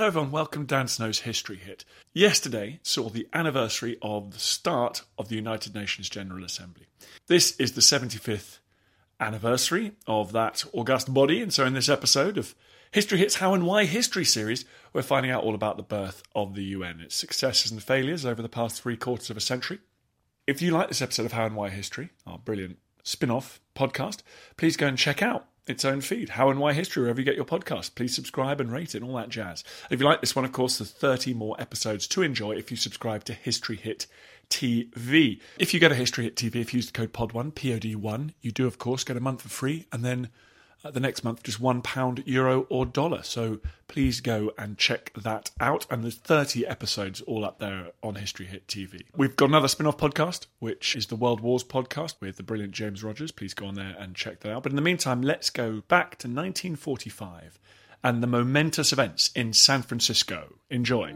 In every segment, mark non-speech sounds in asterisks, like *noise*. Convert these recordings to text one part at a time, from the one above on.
Hello, everyone. Welcome to Dan Snow's History Hit. Yesterday saw the anniversary of the start of the United Nations General Assembly. This is the 75th anniversary of that august body, and so in this episode of History Hits How and Why History series, we're finding out all about the birth of the UN, its successes and failures over the past three quarters of a century. If you like this episode of How and Why History, our brilliant spin off podcast, please go and check out its own feed, How and Why History, wherever you get your podcast. Please subscribe and rate it and all that jazz. If you like this one, of course, there's 30 more episodes to enjoy if you subscribe to History Hit TV. If you go to History Hit TV, if you use the code POD1, P-O-D-1, you do, of course, get a month for free, and then uh, the next month just one pound, euro, or dollar. So please go and check that out. And there's 30 episodes all up there on History Hit TV. We've got another spin off podcast, which is the World Wars podcast with the brilliant James Rogers. Please go on there and check that out. But in the meantime, let's go back to 1945 and the momentous events in San Francisco. Enjoy.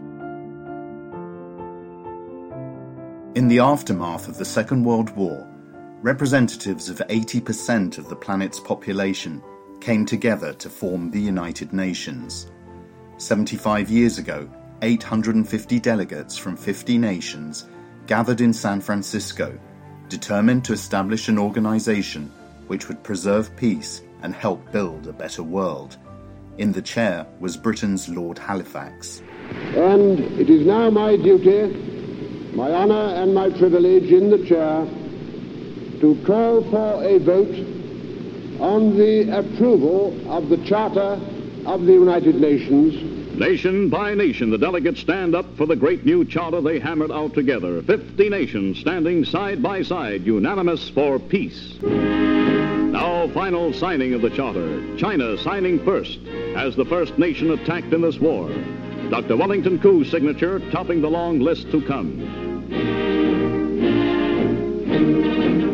In the aftermath of the Second World War, representatives of 80% of the planet's population came together to form the United Nations. 75 years ago, 850 delegates from 50 nations gathered in San Francisco, determined to establish an organization which would preserve peace and help build a better world. In the chair was Britain's Lord Halifax. And it is now my duty, my honor, and my privilege in the chair to call for a vote on the approval of the Charter of the United Nations. Nation by nation, the delegates stand up for the great new charter they hammered out together. Fifty nations standing side by side, unanimous for peace. Now, final signing of the charter. China signing first as the first nation attacked in this war. Dr. Wellington Koo's signature topping the long list to come.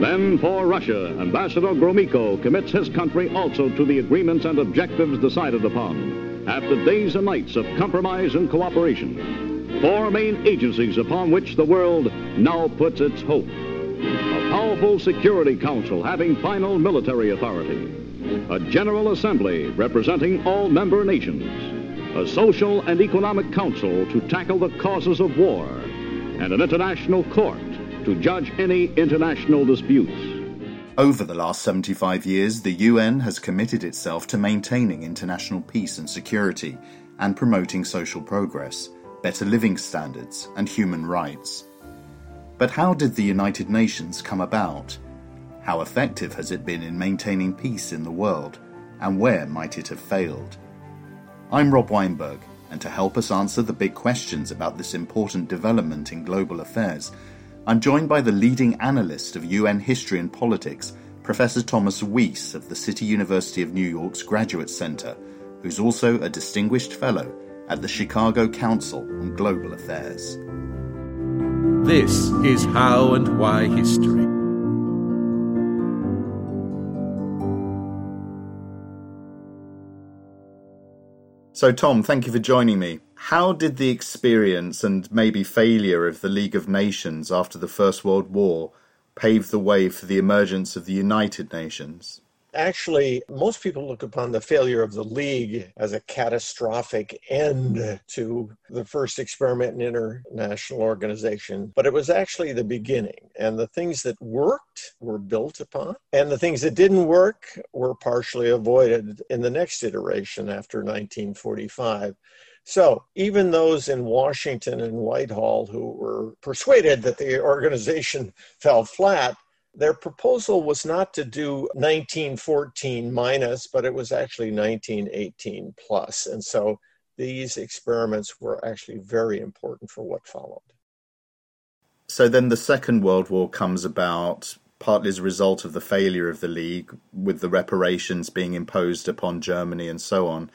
Then for Russia, Ambassador Gromyko commits his country also to the agreements and objectives decided upon after days and nights of compromise and cooperation. Four main agencies upon which the world now puts its hope. A powerful Security Council having final military authority. A General Assembly representing all member nations. A Social and Economic Council to tackle the causes of war. And an International Court to judge any international disputes. Over the last 75 years, the UN has committed itself to maintaining international peace and security and promoting social progress, better living standards, and human rights. But how did the United Nations come about? How effective has it been in maintaining peace in the world, and where might it have failed? I'm Rob Weinberg, and to help us answer the big questions about this important development in global affairs, I'm joined by the leading analyst of UN history and politics, Professor Thomas Weiss of the City University of New York's Graduate Center, who's also a distinguished fellow at the Chicago Council on Global Affairs. This is How and Why History. So, Tom, thank you for joining me. How did the experience and maybe failure of the League of Nations after the First World War pave the way for the emergence of the United Nations? Actually, most people look upon the failure of the League as a catastrophic end to the first experiment in international organization, but it was actually the beginning. And the things that worked were built upon, and the things that didn't work were partially avoided in the next iteration after 1945. So even those in Washington and Whitehall who were persuaded that the organization *laughs* fell flat their proposal was not to do 1914 minus, but it was actually 1918 plus. And so these experiments were actually very important for what followed. So then the Second World War comes about partly as a result of the failure of the League, with the reparations being imposed upon Germany and so on.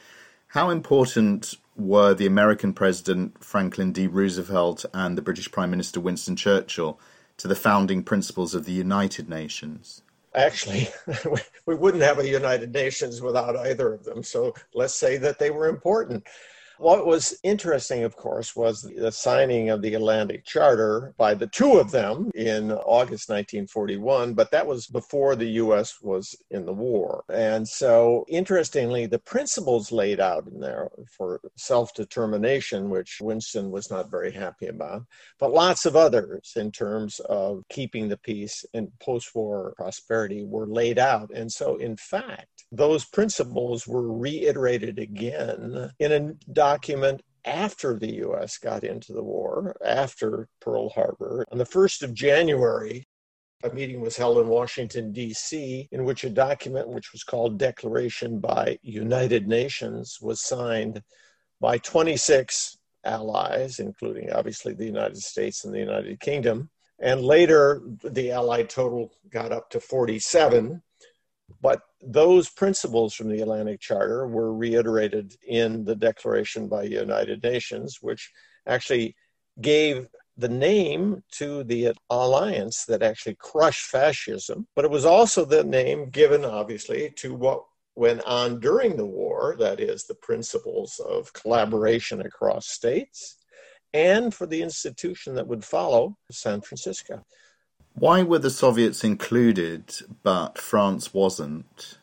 How important were the American President Franklin D. Roosevelt and the British Prime Minister Winston Churchill to the founding principles of the United Nations? Actually, *laughs* we wouldn't have a United Nations without either of them. So let's say that they were important. What was interesting, of course, was the signing of the Atlantic Charter by the two of them in August 1941, but that was before the U.S. was in the war. And so, interestingly, the principles laid out in there for self determination, which Winston was not very happy about, but lots of others in terms of keeping the peace and post war prosperity were laid out. And so, in fact, those principles were reiterated again in a document after the U.S. got into the war, after Pearl Harbor. On the 1st of January, a meeting was held in Washington, D.C., in which a document, which was called Declaration by United Nations, was signed by 26 allies, including obviously the United States and the United Kingdom. And later, the Allied total got up to 47. But those principles from the Atlantic Charter were reiterated in the Declaration by the United Nations, which actually gave the name to the alliance that actually crushed fascism. But it was also the name given, obviously, to what went on during the war that is, the principles of collaboration across states, and for the institution that would follow, San Francisco. Why were the Soviets included, but France wasn't?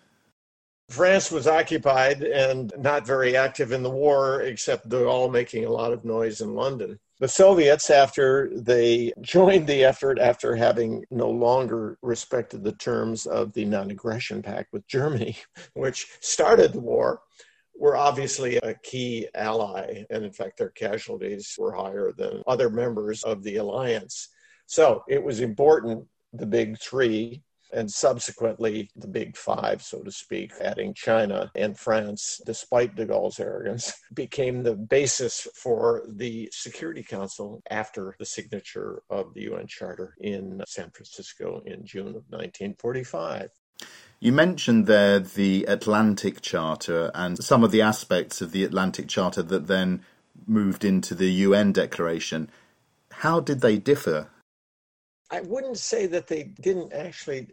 France was occupied and not very active in the war, except they're all making a lot of noise in London. The Soviets, after they *laughs* joined the effort, after having no longer respected the terms of the non aggression pact with Germany, *laughs* which started the war, were obviously a key ally. And in fact, their casualties were higher than other members of the alliance. So it was important, the big three, and subsequently the big five, so to speak, adding China and France, despite de Gaulle's arrogance, *laughs* became the basis for the Security Council after the signature of the UN Charter in San Francisco in June of 1945. You mentioned there the Atlantic Charter and some of the aspects of the Atlantic Charter that then moved into the UN Declaration. How did they differ I wouldn't say that they didn't actually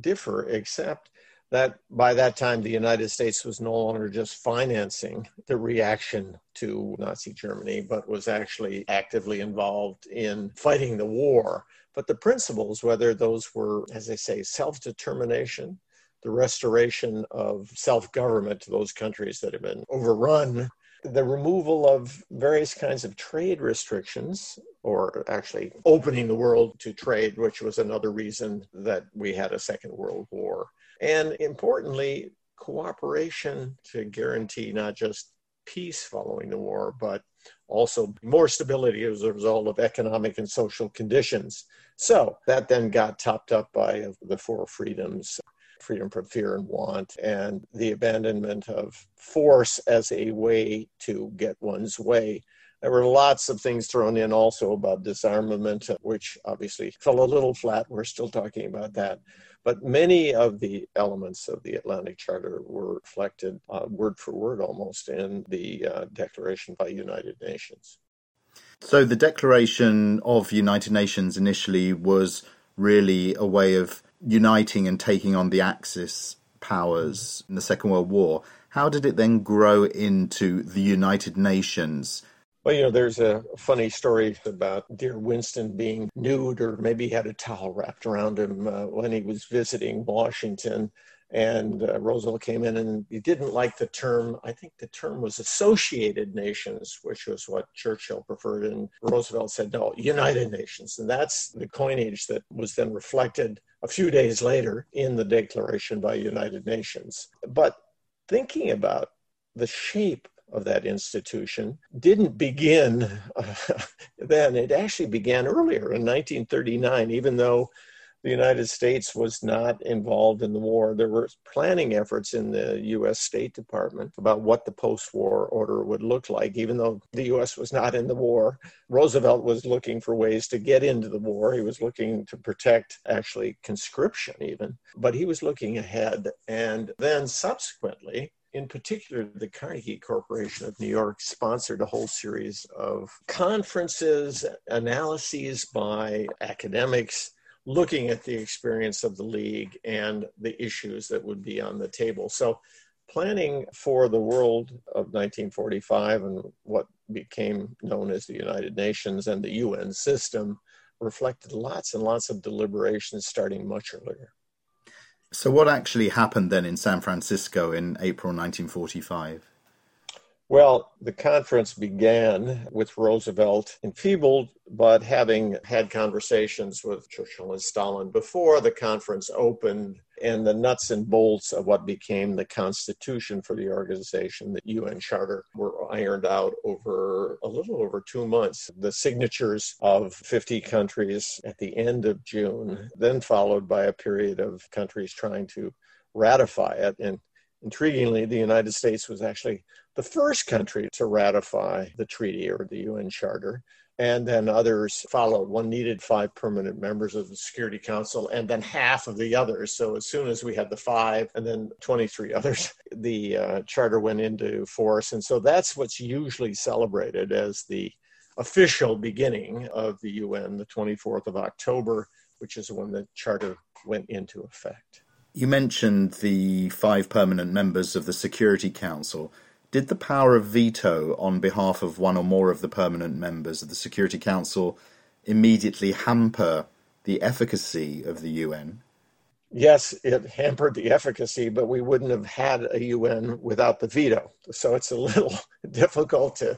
differ, except that by that time the United States was no longer just financing the reaction to Nazi Germany, but was actually actively involved in fighting the war. But the principles, whether those were, as they say, self determination, the restoration of self government to those countries that have been overrun the removal of various kinds of trade restrictions, or actually opening the world to trade, which was another reason that we had a Second World War. And importantly, cooperation to guarantee not just peace following the war, but also more stability as a result of economic and social conditions. So that then got topped up by the four freedoms freedom from fear and want, and the abandonment of force as a way to get one's way. There were lots of things thrown in also about disarmament, which obviously fell a little flat. We're still talking about that. But many of the elements of the Atlantic Charter were reflected uh, word for word almost in the uh, Declaration by United Nations. So the Declaration of United Nations initially was really a way of uniting and taking on the Axis powers in the Second World War. How did it then grow into the United Nations? Well, you know, there's a funny story about dear Winston being nude, or maybe he had a towel wrapped around him uh, when he was visiting Washington. And uh, Roosevelt came in and he didn't like the term, I think the term was associated nations, which was what Churchill preferred. And Roosevelt said, no, United Nations. And that's the coinage that was then reflected a few days later in the declaration by United Nations. But thinking about the shape of that institution didn't begin uh, *laughs* then. It actually began earlier in 1939, even though the United States was not involved in the war. There were planning efforts in the U.S. State Department about what the post war order would look like, even though the U.S. was not in the war. Roosevelt was looking for ways to get into the war. He was looking to protect actually conscription, even, but he was looking ahead. And then subsequently, in particular, the Carnegie Corporation of New York sponsored a whole series of conferences, analyses by academics looking at the experience of the league and the issues that would be on the table. So, planning for the world of 1945 and what became known as the United Nations and the UN system reflected lots and lots of deliberations starting much earlier. So, what actually happened then in San Francisco in April 1945? Well, the conference began with Roosevelt enfeebled, but having had conversations with Churchill and Stalin before the conference opened, and the nuts and bolts of what became the constitution for the organization, the UN Charter, were ironed out over a little over two months. The signatures of 50 countries at the end of June, then followed by a period of countries trying to ratify it. And intriguingly, the United States was actually the first country to ratify the treaty or the UN Charter. And then others followed. One needed five permanent members of the Security Council and then half of the others. So as soon as we had the five and then 23 *laughs* others, the uh, charter went into force. And so that's what's usually celebrated as the official beginning of the UN, the 24th of October, which is when the charter went into effect. You mentioned the five permanent members of the Security Council. Did the power of veto on behalf of one or more of the permanent members of the Security Council immediately hamper the efficacy of the UN? Yes, it hampered the efficacy, but we wouldn't have had a UN without the veto. So it's a little *laughs* difficult to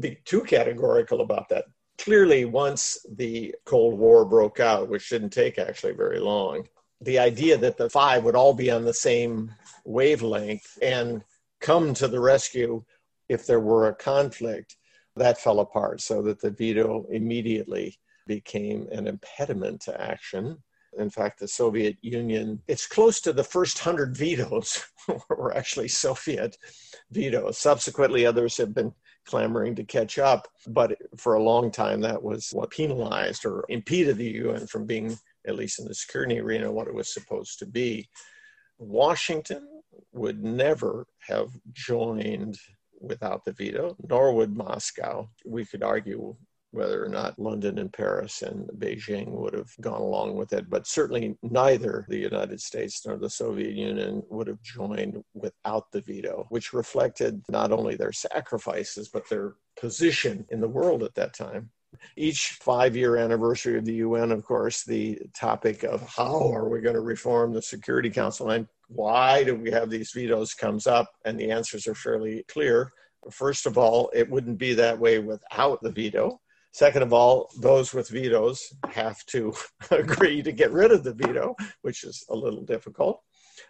be too categorical about that. Clearly, once the Cold War broke out, which didn't take actually very long, the idea that the five would all be on the same wavelength and come to the rescue if there were a conflict, that fell apart so that the veto immediately became an impediment to action. In fact, the Soviet Union, it's close to the first hundred vetoes *laughs* were actually Soviet vetoes. Subsequently, others have been clamoring to catch up, but for a long time, that was what penalized or impeded the UN from being, at least in the security arena, what it was supposed to be. Washington would never have joined without the veto, nor would Moscow. We could argue whether or not London and Paris and Beijing would have gone along with it, but certainly neither the United States nor the Soviet Union would have joined without the veto, which reflected not only their sacrifices, but their position in the world at that time. Each five year anniversary of the UN, of course, the topic of how are we going to reform the Security Council and why do we have these vetoes comes up, and the answers are fairly clear. First of all, it wouldn't be that way without the veto. Second of all, those with vetoes have to *laughs* agree to get rid of the veto, which is a little difficult.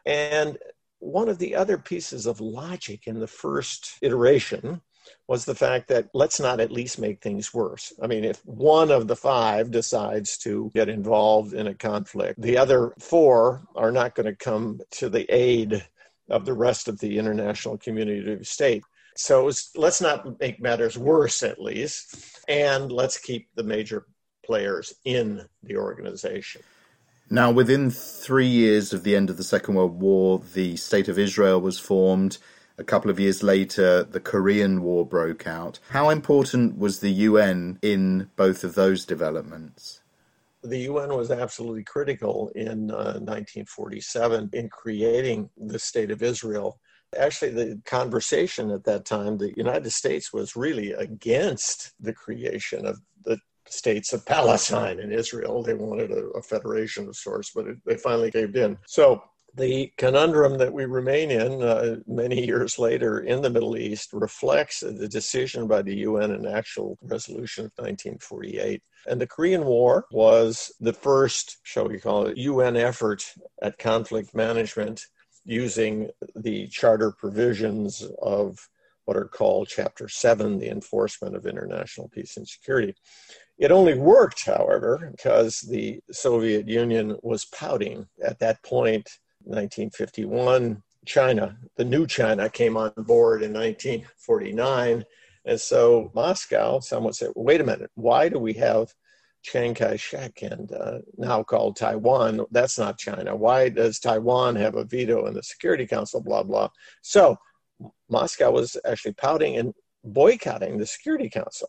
And one of the other pieces of logic in the first iteration was the fact that let's not at least make things worse. I mean, if one of the five decides to get involved in a conflict, the other four are not going to come to the aid of the rest of the international community of state. So was, let's not make matters worse, at least, and let's keep the major players in the organization. Now, within three years of the end of the Second World War, the State of Israel was formed a couple of years later, the Korean War broke out. How important was the UN in both of those developments? The UN was absolutely critical in uh, 1947 in creating the State of Israel. Actually, the conversation at that time, the United States was really against the creation of the states of Palestine and Israel. They wanted a, a federation of sorts, but it, they finally caved in. So The conundrum that we remain in uh, many years later in the Middle East reflects the decision by the UN and actual resolution of 1948. And the Korean War was the first, shall we call it, UN effort at conflict management using the charter provisions of what are called Chapter 7, the enforcement of international peace and security. It only worked, however, because the Soviet Union was pouting. At that point, 1951, China, the new China, came on board in 1949. And so Moscow, someone said, wait a minute, why do we have Chiang Kai shek and uh, now called Taiwan? That's not China. Why does Taiwan have a veto in the Security Council? Blah, blah. So Moscow was actually pouting and boycotting the Security Council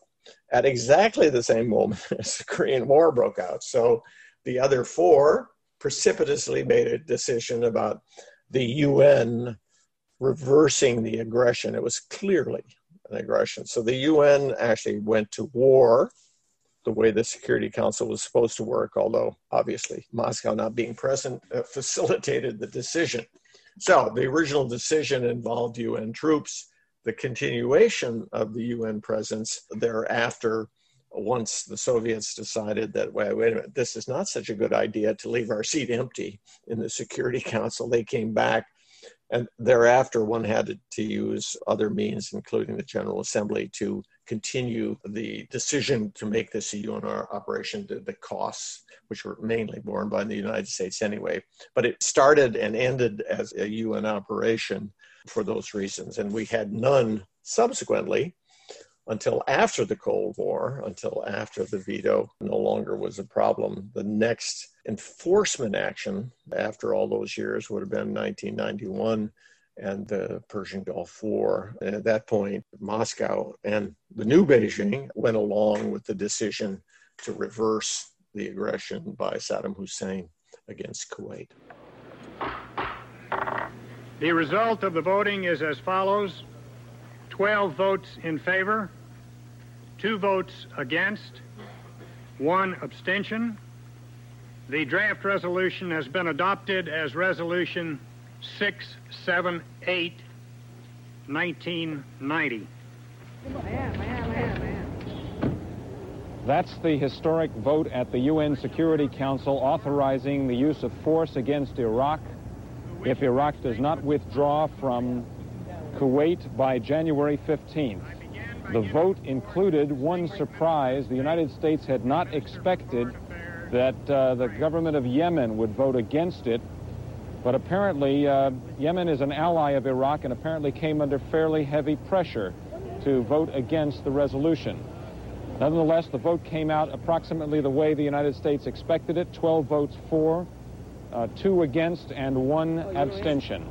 at exactly the same moment *laughs* as the Korean War broke out. So the other four precipitously made a decision about the UN reversing the aggression. It was clearly an aggression. So the UN actually went to war the way the Security Council was supposed to work, although obviously Moscow not being present uh, facilitated the decision. So the original decision involved UN troops. The continuation of the UN presence thereafter, once the Soviets decided that, wait, wait a minute, this is not such a good idea to leave our seat empty in the Security *laughs* Council, they came back. And thereafter, one had to use other means, including the General Assembly, to continue the decision to make this a UN operation, the, the costs, which were mainly borne by the United States anyway. But it started and ended as a UN operation for those reasons. And we had none subsequently until after the Cold War, until after the veto no longer was a problem. The next enforcement action after all those years would have been 1991 and the Persian Gulf War. And at that point, Moscow and the new Beijing went along with the decision to reverse the aggression by Saddam Hussein against Kuwait. The result of the voting is as follows 12 votes in favor, two votes against, one abstention. The draft resolution has been adopted as Resolution 678, 1990. That's the historic vote at the UN Security Council authorizing the use of force against Iraq if Iraq does not withdraw from Kuwait by January 15th. The vote included one surprise. The United States had not expected that uh, the government of Yemen would vote against it but apparently, uh, Yemen is an ally of Iraq and apparently came under fairly heavy pressure to vote against the resolution. Nonetheless, the vote came out approximately the way the United States expected it 12 votes for, uh, two against, and one abstention.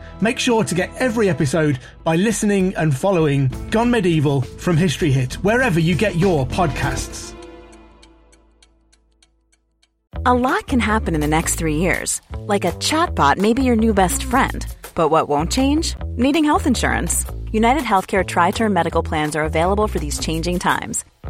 Make sure to get every episode by listening and following Gone Medieval from History Hit, wherever you get your podcasts. A lot can happen in the next three years. Like a chatbot may be your new best friend. But what won't change? Needing health insurance. United Healthcare Tri Term Medical Plans are available for these changing times.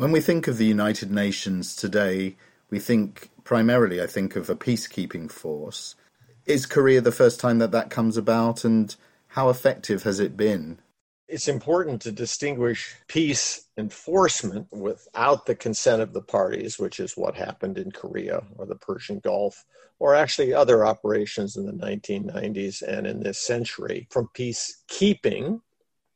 When we think of the United Nations today, we think primarily, I think, of a peacekeeping force. Is Korea the first time that that comes about, and how effective has it been? It's important to distinguish peace enforcement without the consent of the parties, which is what happened in Korea or the Persian Gulf, or actually other operations in the 1990s and in this century, from peacekeeping,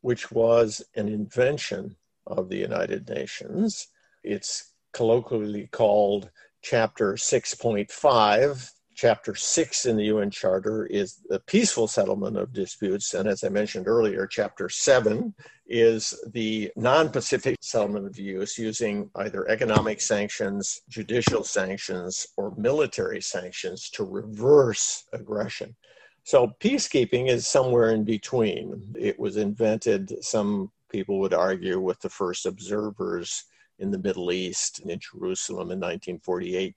which was an invention of the United Nations. It's colloquially called Chapter 6.5 Chapter 6 in the UN Charter is the peaceful settlement of disputes. And as I mentioned earlier, Chapter 7 is the non Pacific settlement of disputes using either economic sanctions, judicial sanctions, or military sanctions to reverse aggression. So peacekeeping is somewhere in between. It was invented, some people would argue, with the first observers in the Middle East in Jerusalem in 1948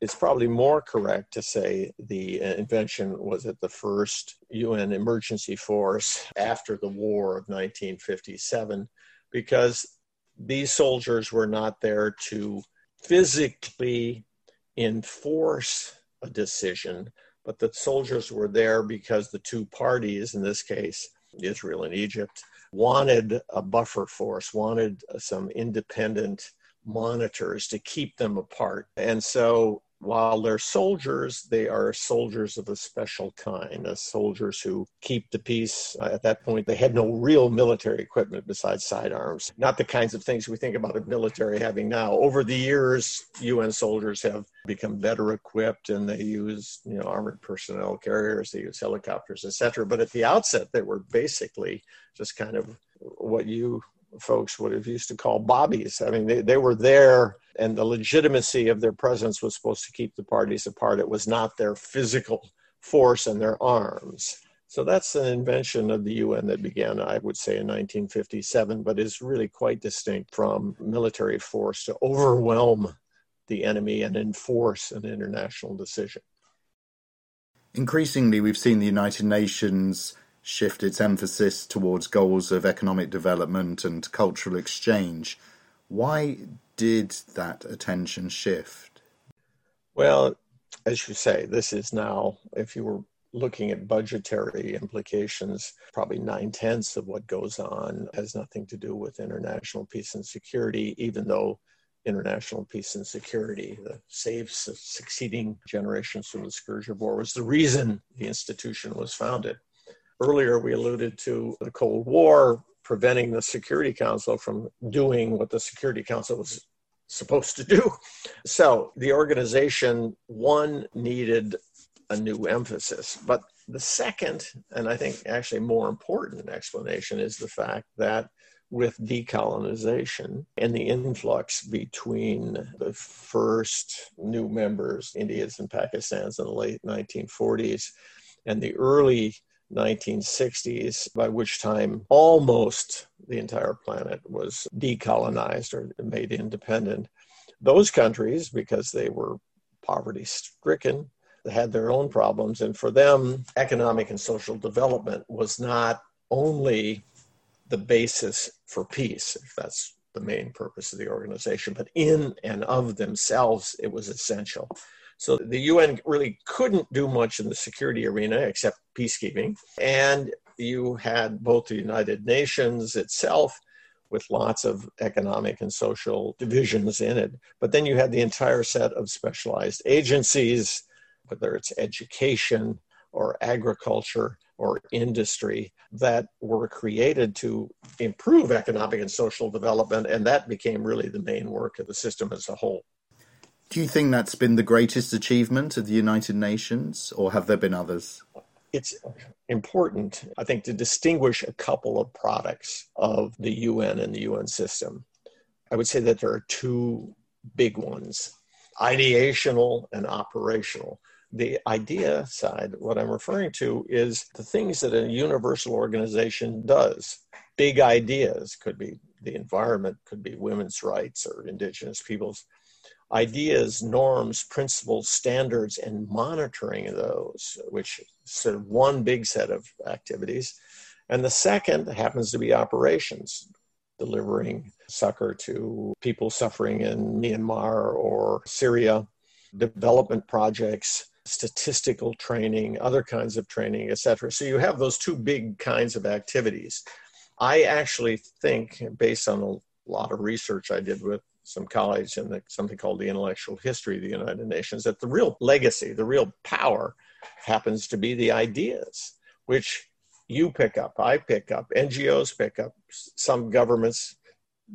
it's probably more correct to say the uh, invention was at the first UN emergency force after the war of 1957, because these soldiers were not there to physically enforce a decision, but the soldiers were there because the two parties, in this case, Israel and Egypt, wanted a buffer force, wanted some independent monitors to keep them apart. And so while they're soldiers, they are soldiers of a special kind, as soldiers who keep the peace. Uh, at that point, they had no real military equipment besides sidearms, not the kinds of things we think about a military having now. Over the years, UN soldiers have become better equipped and they use you know armored personnel carriers, they use helicopters, etc. But at the outset, they were basically just kind of what you folks would have used to call bobbies. I mean, they, they were there, and the legitimacy of their presence was supposed to keep the parties apart. It was not their physical force and their arms. So that's an invention of the UN that began, I would say, in 1957, but is really quite distinct from military force to overwhelm the enemy and enforce an international decision. Increasingly, we've seen the United Nations shift its emphasis towards goals of economic development and cultural exchange. Why did that attention shift? Well, as you say, this is now, if you were looking at budgetary implications, probably nine tenths of what goes on has nothing to do with international peace and security, even though international peace and security, the saves succeeding generations from the scourge of war, was the reason the institution was founded. Earlier, we alluded to the Cold War preventing the Security Council from doing what the Security Council was supposed to do. So the organization, one, needed a new emphasis. But the second, and I think actually more important explanation, is the fact that with decolonization and the influx between the first new members, Indians and Pakistans in the late 1940s, and the early 1960s, by which time almost the entire planet was decolonized or made independent. Those countries, because they were poverty stricken, had their own problems. And for them, economic and social development was not only the basis for peace, if that's the main purpose of the organization, but in and of themselves, it was essential. So the UN really couldn't do much in the security arena except peacekeeping. And you had both the United Nations itself with lots of economic and social divisions in it. But then you had the entire set of specialized agencies, whether it's education or agriculture or industry, that were created to improve economic and social development. And that became really the main work of the system as a whole. Do you think that's been the greatest achievement of the United Nations, or have there been others? It's important, I think, to distinguish a couple of products of the UN and the UN system. I would say that there are two big ones ideational and operational. The idea side, what I'm referring to, is the things that a universal organization does. Big ideas could be the environment, could be women's rights or indigenous peoples ideas, norms, principles, standards, and monitoring of those, which is sort of one big set of activities. And the second happens to be operations, delivering succor to people suffering in Myanmar or Syria, development projects, statistical training, other kinds of training, etc. So you have those two big kinds of activities. I actually think, based on a lot of research I did with some colleagues in the, something called the intellectual history of the United Nations, that the real legacy, the real power happens to be the ideas, which you pick up, I pick up, NGOs pick up, some governments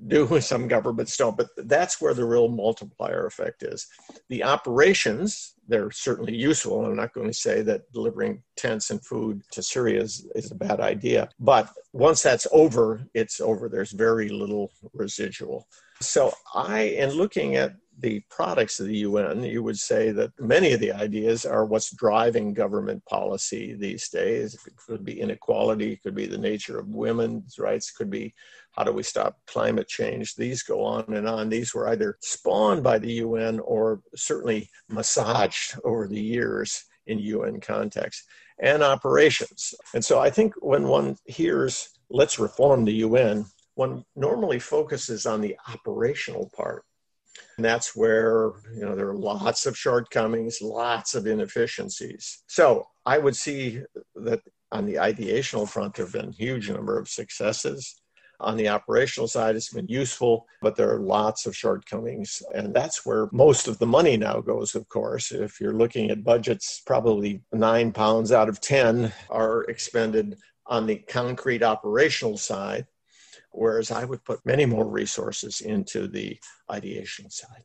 do, *laughs* some governments don't, but that's where the real multiplier effect is. The operations, they're certainly useful. I'm not going to say that delivering tents and food to Syria is, is a bad idea, but once that's over, it's over. There's very little residual. So I, in looking at the products of the UN, you would say that many of the ideas are what's driving government policy these days. It could be inequality, it could be the nature of women's rights, could be how do we stop climate change. These go on and on. These were either spawned by the UN or certainly massaged over the years in UN context and operations. And so I think when one hears, let's reform the UN, one normally focuses on the operational part and that's where, you know, there are lots of shortcomings, lots of inefficiencies. So I would see that on the ideational front, there have been huge number of successes. On the operational side, it's been useful, but there are lots of shortcomings. And that's where most of the money now goes, of course. If you're looking at budgets, probably nine pounds out of 10 are expended on the concrete operational side whereas I would put many more resources into the ideation side.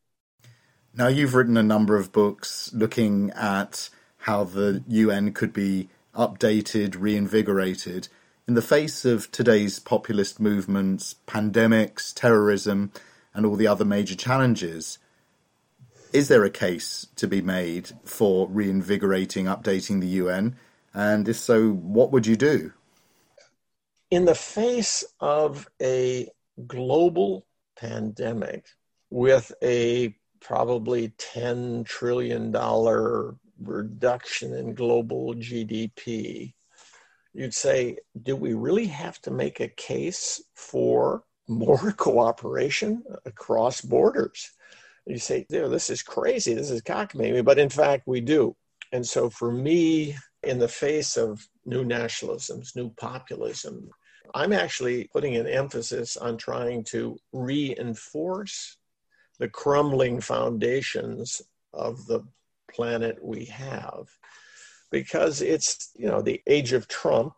Now, you've written a number of books looking at how the UN could be updated, reinvigorated in the face of today's populist movements, pandemics, terrorism, and all the other major challenges. Is there a case to be made for reinvigorating, updating the UN? And if so, what would you do? In the face of a global pandemic with a probably $10 trillion reduction in global GDP, you'd say, do we really have to make a case for more *laughs* cooperation across borders? You say, this is crazy, this is cockamamie, but in fact, we do. And so for me, in the face of new nationalisms, new populism, I'm actually putting an emphasis on trying to reinforce the crumbling foundations of the planet we have. Because it's you know the age of trump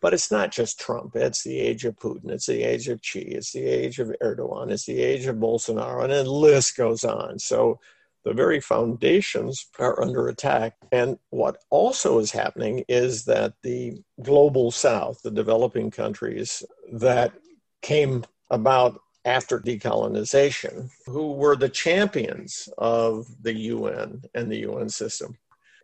but it's not just trump. It's the age of putin. It's the age of xi. It's the age of erdogan. It's the age of bolsonaro. And the list goes on. So the very foundations are under attack. And what also is happening is that the global south, the developing countries that came about after decolonization, who were the champions of the UN and the UN system,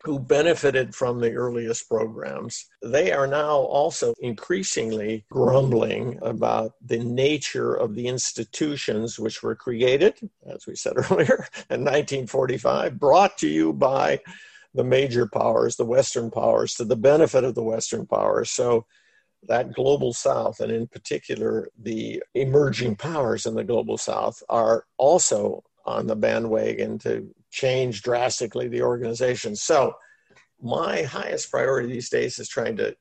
who benefited from the earliest programs, they are now also increasingly grumbling about the nature of the institutions which were created, as we said *laughs* earlier, in 1945, brought to you by the major powers, the Western powers, to the benefit of the Western powers. So that global south, and in particular the emerging powers in the global south, are also on the bandwagon to change drastically the organization. So, my highest priority these days is trying to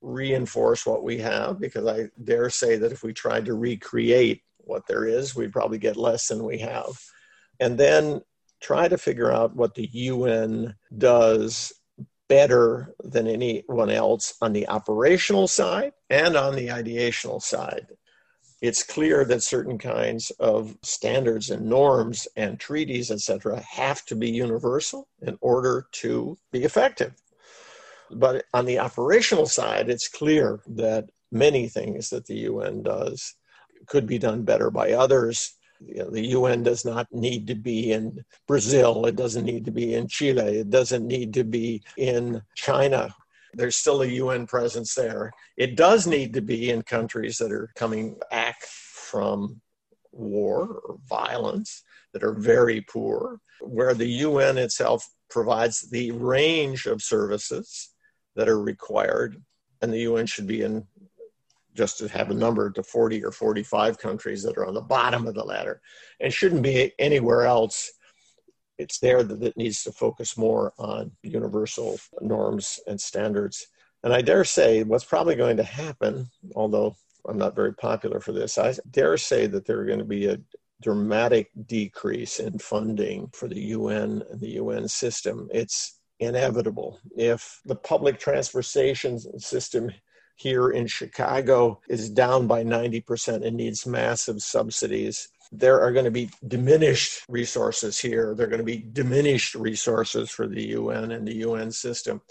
reinforce what we have because I dare say that if we tried to recreate what there is, we'd probably get less than we have. And then try to figure out what the UN does better than anyone else on the operational side and on the ideational side it's clear that certain kinds of standards and norms and treaties, etc., have to be universal in order to be effective. But on the operational side, it's clear that many things that the UN does could be done better by others. You know, the UN does not need to be in Brazil. It doesn't need to be in Chile. It doesn't need to be in China there's still a UN presence there. It does need to be in countries that are coming from war or violence, that are very poor, where the UN itself provides the range of services that are required, and the UN should be in just to have a number to 40 or 45 countries that are on the bottom of the ladder and shouldn't be anywhere else. It's there that it needs to focus more on universal norms and standards. And I dare say what's probably going to happen, although I'm not very popular for this, I dare say that there are going to be a dramatic decrease in funding for the UN and the UN system. It's inevitable. If the public transportation system here in Chicago is down by 90% and needs massive subsidies. There are going to be diminished resources here. There are going to be diminished resources for the UN and the UN system.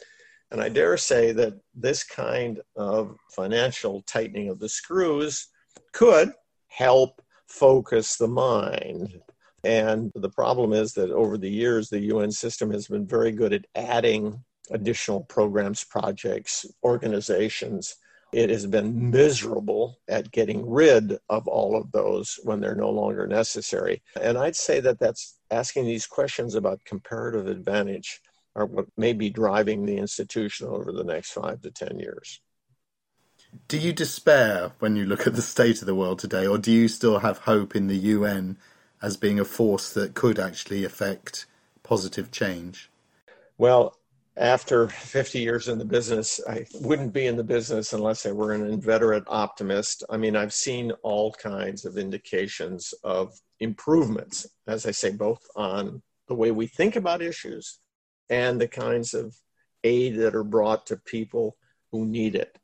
And I dare say that this kind of financial tightening of the screws could help focus the mind. And the problem is that over the years, the UN system has been very good at adding additional programs, projects, organizations. It has been miserable at getting rid of all of those when they're no longer necessary. And I'd say that that's asking these questions about comparative advantage are what may be driving the institution over the next five to 10 years. Do you despair when you look at the state of the world today, or do you still have hope in the UN as being a force that could actually affect positive change? Well, after 50 years in the business, I wouldn't be in the business unless I were an inveterate optimist. I mean, I've seen all kinds of indications of improvements, as I say, both on the way we think about issues and the kinds of aid that are brought to people who need it.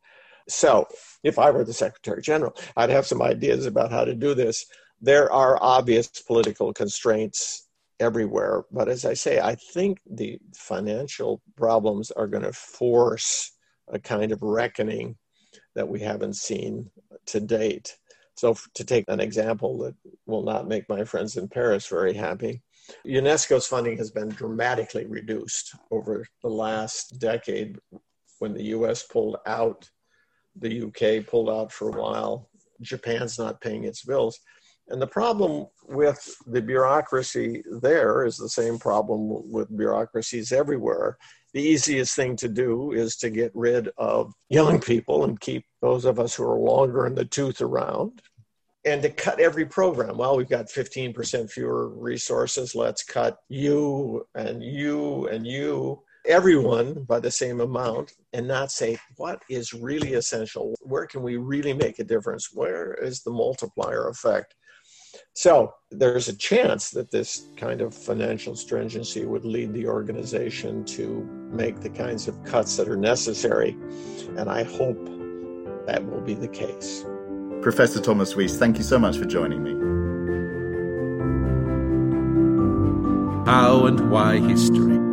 So, if I were the Secretary General, I'd have some ideas about how to do this. There are obvious political constraints everywhere. But as I say, I think the financial problems are going to force a kind of reckoning that we haven't seen to date. So, to take an example that will not make my friends in Paris very happy, UNESCO's funding has been dramatically reduced over the last decade when the US pulled out, the UK pulled out for a while, Japan's not paying its bills. And the problem with the bureaucracy there is the same problem with bureaucracies everywhere. The easiest thing to do is to get rid of young people and keep those of us who are longer in the tooth around and to cut every program. Well, we've got 15% fewer resources. Let's cut you and you and you, everyone by the same amount, and not say what is really essential. Where can we really make a difference? Where is the multiplier effect? So there's a chance that this kind of financial stringency would lead the organization to make the kinds of cuts that are necessary. And I hope that will be the case. Professor Thomas Weiss, thank you so much for joining me. How and Why History.